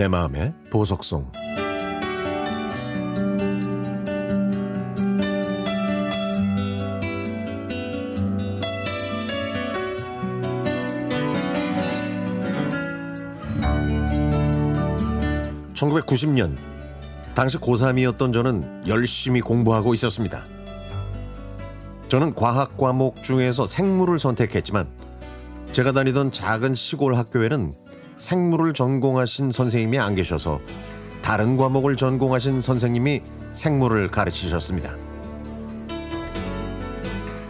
내 마음의 보석송 (1990년) 당시 고3이었던 저는 열심히 공부하고 있었습니다. 저는 과학 과목 중에서 생물을 선택했지만 제가 다니던 작은 시골 학교에는 생물을 전공하신 선생님이 안 계셔서 다른 과목을 전공하신 선생님이 생물을 가르치셨습니다.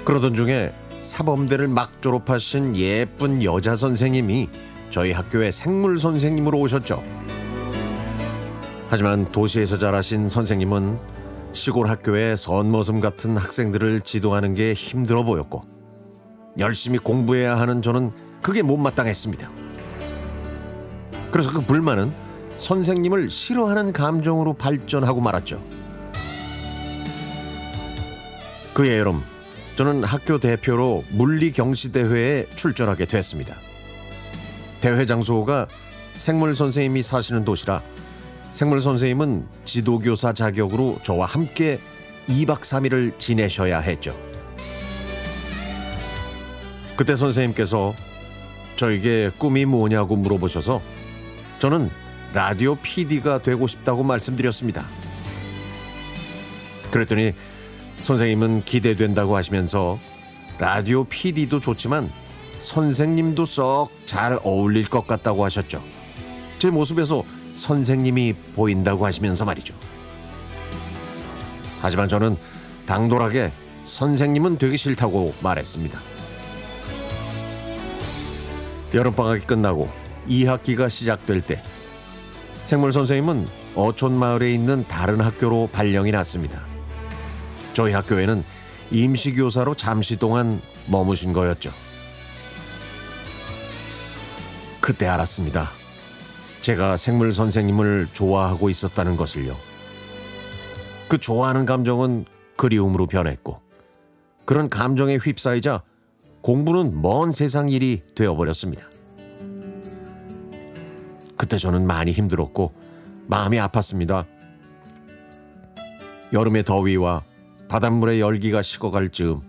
그러던 중에 사범대를 막 졸업하신 예쁜 여자 선생님이 저희 학교에 생물 선생님으로 오셨죠. 하지만 도시에서 자라신 선생님은 시골 학교의 선머슴 같은 학생들을 지도하는 게 힘들어 보였고 열심히 공부해야 하는 저는 그게 못마땅했습니다. 그래서 그 불만은 선생님을 싫어하는 감정으로 발전하고 말았죠. 그해 여름 저는 학교 대표로 물리 경시 대회에 출전하게 됐습니다. 대회 장소가 생물 선생님이 사시는 도시라 생물 선생님은 지도교사 자격으로 저와 함께 2박 3일을 지내셔야 했죠. 그때 선생님께서 저에게 꿈이 뭐냐고 물어보셔서 저는 라디오 PD가 되고 싶다고 말씀드렸습니다. 그랬더니 선생님은 기대된다고 하시면서 라디오 PD도 좋지만 선생님도 썩 잘 어울릴 것 같다고 하셨죠. 제 모습에서 선생님이 보인다고 하시면서 말이죠. 하지만 저는 당돌하게 선생님은 되기 싫다고 말했습니다. 여름방학이 끝나고 2학기가 시작될 때 생물 선생님은 어촌 마을에 있는 다른 학교로 발령이 났습니다. 저희 학교에는 임시교사로 잠시 동안 머무신 거였죠. 그때 알았습니다. 제가 생물 선생님을 좋아하고 있었다는 것을요. 그 좋아하는 감정은 그리움으로 변했고 그런 감정에 휩싸이자 공부는 먼 세상 일이 되어버렸습니다. 그때 저는 많이 힘들었고 마음이 아팠습니다. 여름의 더위와 바닷물의 열기가 식어갈 즈음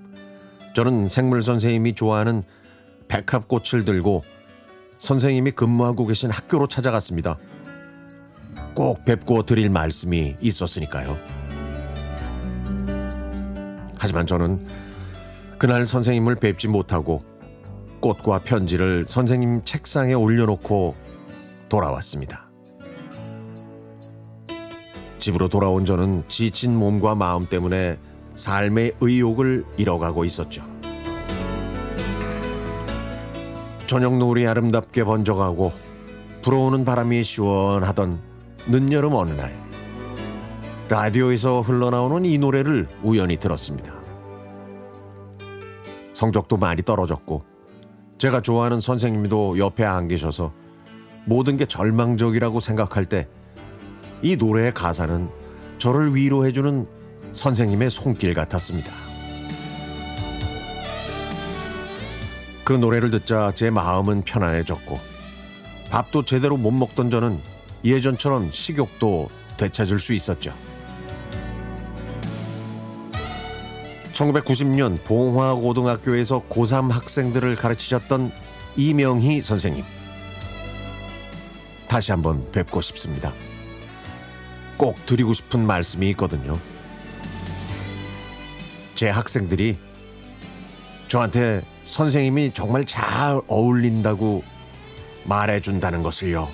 저는 생물 선생님이 좋아하는 백합꽃을 들고 선생님이 근무하고 계신 학교로 찾아갔습니다. 꼭 뵙고 드릴 말씀이 있었으니까요. 하지만 저는 그날 선생님을 뵙지 못하고 꽃과 편지를 선생님 책상에 올려놓고 돌아왔습니다. 집으로 돌아온 저는 지친 몸과 마음 때문에 삶의 의욕을 잃어가고 있었죠. 저녁 노을이 아름답게 번져가고 불어오는 바람이 시원하던 늦여름 어느 날 라디오에서 흘러나오는 이 노래를 우연히 들었습니다. 성적도 많이 떨어졌고 제가 좋아하는 선생님도 옆에 안 계셔서 모든 게 절망적이라고 생각할 때 이 노래의 가사는 저를 위로해주는 선생님의 손길 같았습니다. 그 노래를 듣자 제 마음은 편안해졌고 밥도 제대로 못 먹던 저는 예전처럼 식욕도 되찾을 수 있었죠. 1990년 봉화고등학교에서 고3 학생들을 가르치셨던 이명희 선생님. 다시 한번 뵙고 싶습니다. 꼭 드리고 싶은 말씀이 있거든요. 제 학생들이 저한테 선생님이 정말 잘 어울린다고 말해준다는 것을요.